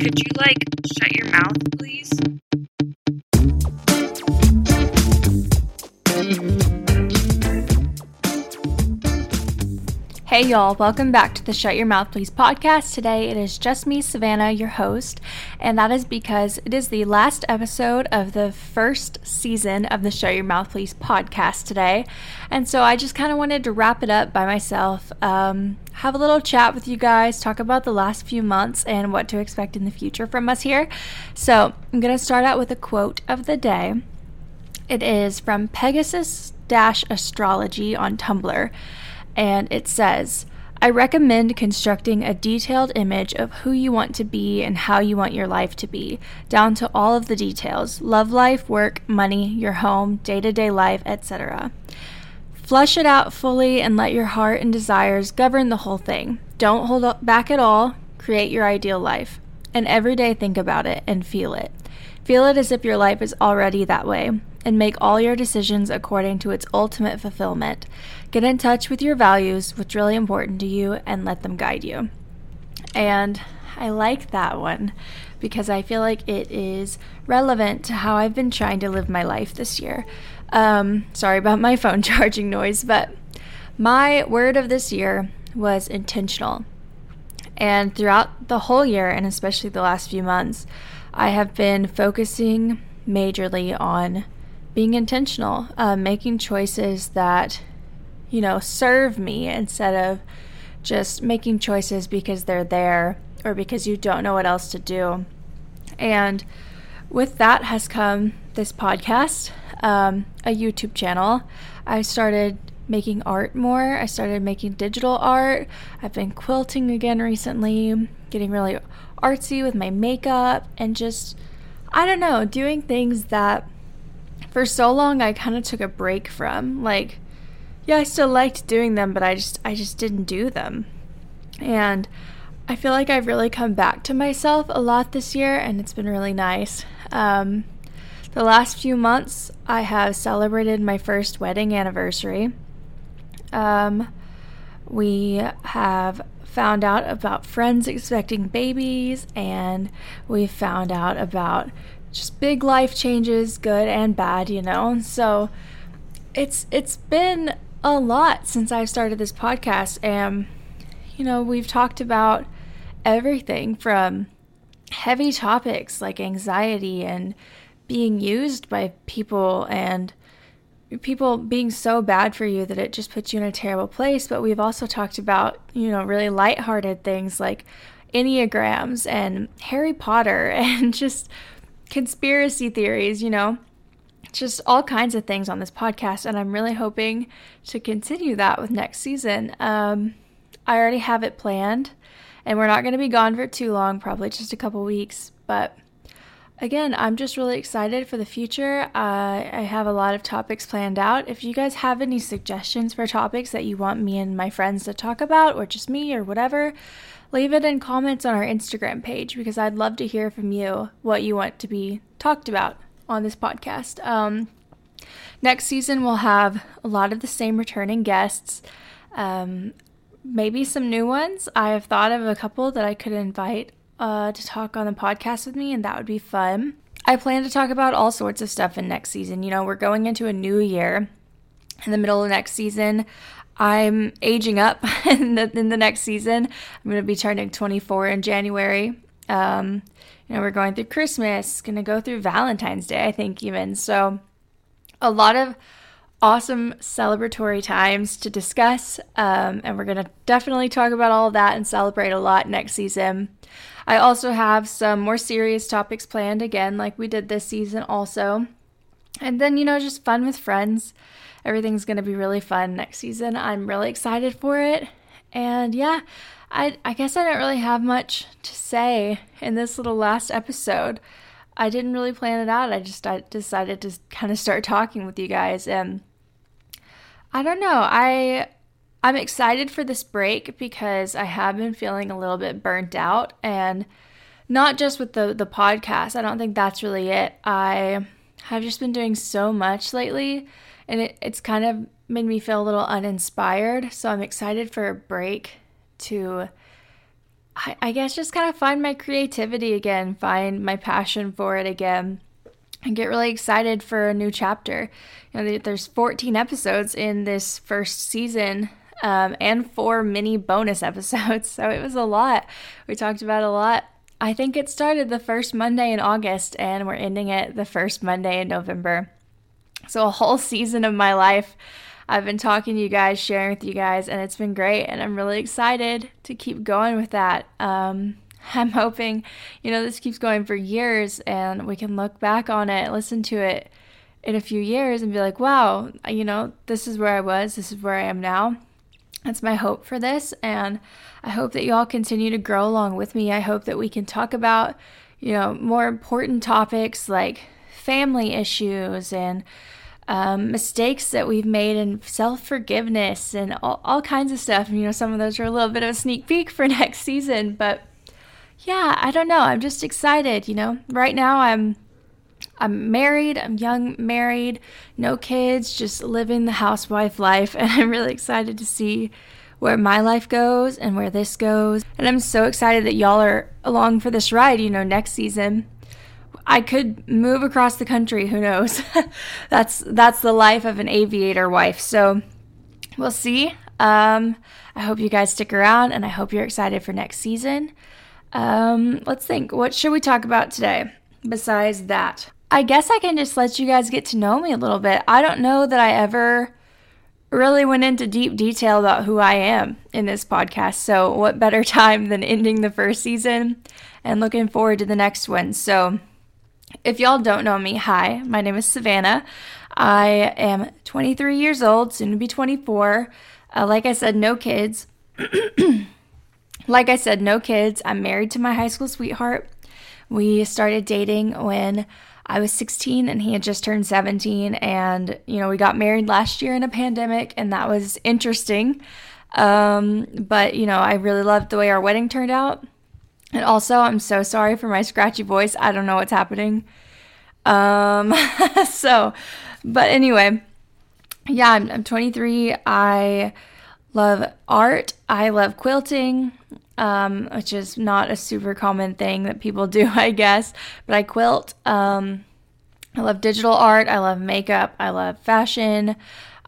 Could you, like, shut your mouth, please? Hey y'all, welcome back to the Shut Your Mouth Please podcast. Today it is just me, Savannah, your host, and that is because it is the last episode of the first season of the Shut Your Mouth Please podcast today. And so I just kind of wanted to wrap it up by myself, um, have a little chat with you guys, talk about the last few months and what to expect in the future from us here. So I'm going to start out with a quote of the day. It is from Pegasus Astrology on Tumblr and it says, I recommend constructing a detailed image of who you want to be and how you want your life to be, down to all of the details love life, work, money, your home, day to day life, etc. Flush it out fully and let your heart and desires govern the whole thing. Don't hold back at all. Create your ideal life. And every day think about it and feel it. Feel it as if your life is already that way, and make all your decisions according to its ultimate fulfillment. Get in touch with your values, what's really important to you, and let them guide you. And I like that one because I feel like it is relevant to how I've been trying to live my life this year. Um, sorry about my phone charging noise, but my word of this year was intentional. And throughout the whole year, and especially the last few months, I have been focusing majorly on being intentional, uh, making choices that you know, serve me instead of just making choices because they're there or because you don't know what else to do. And with that has come this podcast, um, a YouTube channel. I started making art more. I started making digital art. I've been quilting again recently, getting really artsy with my makeup, and just, I don't know, doing things that for so long I kind of took a break from. Like, yeah, I still liked doing them, but I just I just didn't do them. And I feel like I've really come back to myself a lot this year, and it's been really nice. Um, the last few months, I have celebrated my first wedding anniversary. Um, we have found out about friends expecting babies, and we found out about just big life changes, good and bad, you know. So it's it's been a lot since I started this podcast. And, you know, we've talked about everything from heavy topics like anxiety and being used by people and people being so bad for you that it just puts you in a terrible place. But we've also talked about, you know, really lighthearted things like Enneagrams and Harry Potter and just conspiracy theories, you know just all kinds of things on this podcast, and I'm really hoping to continue that with next season. Um, I already have it planned, and we're not going to be gone for too long, probably just a couple weeks. But again, I'm just really excited for the future. Uh, I have a lot of topics planned out. If you guys have any suggestions for topics that you want me and my friends to talk about, or just me, or whatever, leave it in comments on our Instagram page because I'd love to hear from you what you want to be talked about on this podcast. Um, next season, we'll have a lot of the same returning guests, um, maybe some new ones. I have thought of a couple that I could invite uh, to talk on the podcast with me, and that would be fun. I plan to talk about all sorts of stuff in next season. You know, we're going into a new year. In the middle of next season, I'm aging up in the, in the next season. I'm going to be turning 24 in January. Um, you know, we're going through Christmas, going to go through Valentine's Day, I think, even. So, a lot of awesome celebratory times to discuss. Um, and we're going to definitely talk about all of that and celebrate a lot next season. I also have some more serious topics planned again, like we did this season, also. And then, you know, just fun with friends. Everything's going to be really fun next season. I'm really excited for it. And yeah, I, I guess I don't really have much to say in this little last episode. I didn't really plan it out. I just I decided to kind of start talking with you guys and I don't know. I I'm excited for this break because I have been feeling a little bit burnt out and not just with the the podcast. I don't think that's really it. I have just been doing so much lately and it, it's kind of made me feel a little uninspired. So I'm excited for a break to I, I guess just kind of find my creativity again, find my passion for it again, and get really excited for a new chapter. You know, there's 14 episodes in this first season. Um, and four mini bonus episodes. So it was a lot. We talked about a lot. I think it started the first Monday in August, and we're ending it the first Monday in November. So, a whole season of my life I've been talking to you guys, sharing with you guys, and it's been great. And I'm really excited to keep going with that. Um, I'm hoping, you know, this keeps going for years and we can look back on it, listen to it in a few years and be like, wow, you know, this is where I was, this is where I am now. That's my hope for this. And I hope that you all continue to grow along with me. I hope that we can talk about, you know, more important topics like family issues and um, mistakes that we've made and self forgiveness and all, all kinds of stuff. And, you know, some of those are a little bit of a sneak peek for next season. But yeah, I don't know. I'm just excited. You know, right now I'm. I'm married, I'm young, married, no kids, just living the housewife life. And I'm really excited to see where my life goes and where this goes. And I'm so excited that y'all are along for this ride, you know, next season. I could move across the country, who knows. that's that's the life of an aviator wife. So we'll see. Um, I hope you guys stick around and I hope you're excited for next season. Um, let's think. What should we talk about today besides that? I guess I can just let you guys get to know me a little bit. I don't know that I ever really went into deep detail about who I am in this podcast. So, what better time than ending the first season and looking forward to the next one? So, if y'all don't know me, hi, my name is Savannah. I am 23 years old, soon to be 24. Uh, like I said, no kids. like I said, no kids. I'm married to my high school sweetheart. We started dating when I was 16 and he had just turned 17. And, you know, we got married last year in a pandemic, and that was interesting. Um, but, you know, I really loved the way our wedding turned out. And also, I'm so sorry for my scratchy voice. I don't know what's happening. Um, so, but anyway, yeah, I'm, I'm 23. I love art. I love quilting, um, which is not a super common thing that people do, I guess. But I quilt. Um, I love digital art. I love makeup. I love fashion.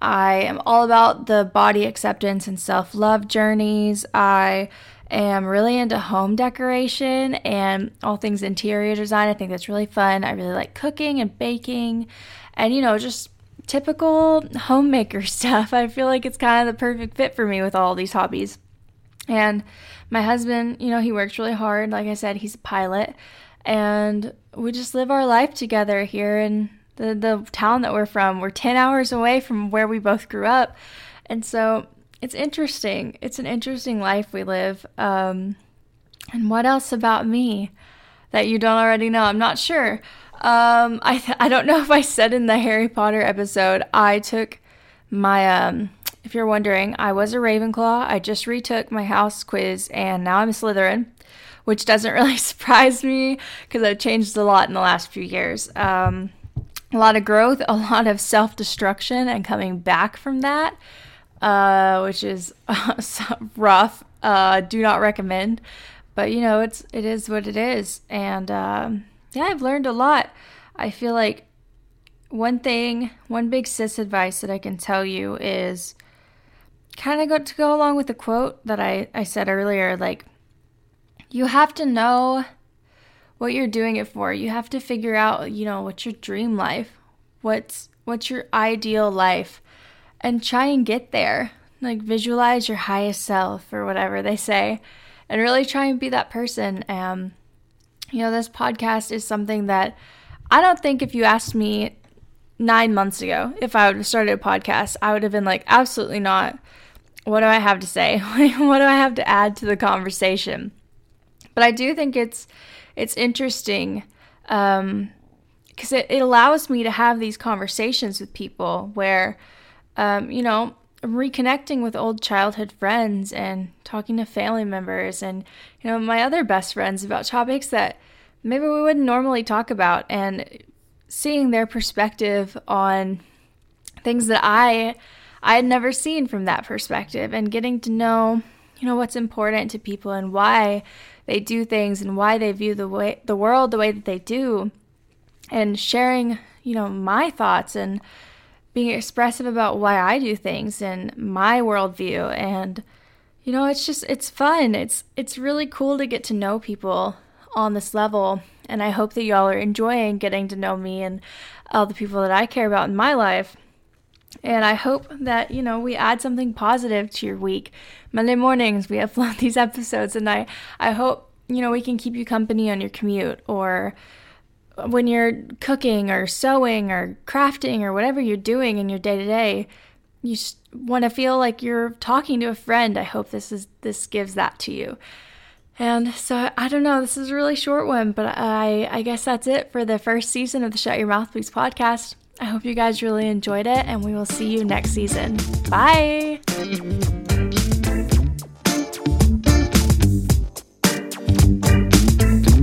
I am all about the body acceptance and self love journeys. I am really into home decoration and all things interior design. I think that's really fun. I really like cooking and baking and, you know, just typical homemaker stuff. I feel like it's kind of the perfect fit for me with all these hobbies. And my husband, you know, he works really hard. Like I said, he's a pilot. And we just live our life together here in the, the town that we're from. We're 10 hours away from where we both grew up. And so it's interesting. It's an interesting life we live. Um, and what else about me that you don't already know? I'm not sure. Um, I th- I don't know if I said in the Harry Potter episode I took my um. If you're wondering, I was a Ravenclaw. I just retook my house quiz, and now I'm a Slytherin, which doesn't really surprise me because I've changed a lot in the last few years. Um, a lot of growth, a lot of self destruction, and coming back from that uh, which is rough. Uh, do not recommend. But you know, it's it is what it is, and um, yeah, I've learned a lot. I feel like one thing, one big sis advice that I can tell you is kind of go to go along with the quote that I, I said earlier. Like, you have to know what you're doing it for. You have to figure out, you know, what's your dream life, what's what's your ideal life and try and get there. Like visualize your highest self or whatever they say, and really try and be that person. Um, you know, this podcast is something that I don't think if you asked me nine months ago if I would have started a podcast, I would have been like, absolutely not. What do I have to say? what do I have to add to the conversation? But I do think it's it's interesting because um, it, it allows me to have these conversations with people where um, you know, reconnecting with old childhood friends and talking to family members and, you know, my other best friends about topics that maybe we wouldn't normally talk about and seeing their perspective on things that I I had never seen from that perspective and getting to know you know, what's important to people and why they do things and why they view the way the world the way that they do and sharing, you know, my thoughts and being expressive about why I do things and my worldview and you know, it's just it's fun. It's it's really cool to get to know people on this level and I hope that y'all are enjoying getting to know me and all the people that I care about in my life. And I hope that, you know, we add something positive to your week. Monday mornings, we upload these episodes, and I, I hope, you know, we can keep you company on your commute or when you're cooking or sewing or crafting or whatever you're doing in your day to day. You want to feel like you're talking to a friend. I hope this is this gives that to you. And so I don't know, this is a really short one, but I I guess that's it for the first season of the Shut Your Mouth Please podcast. I hope you guys really enjoyed it and we will see you next season. Bye.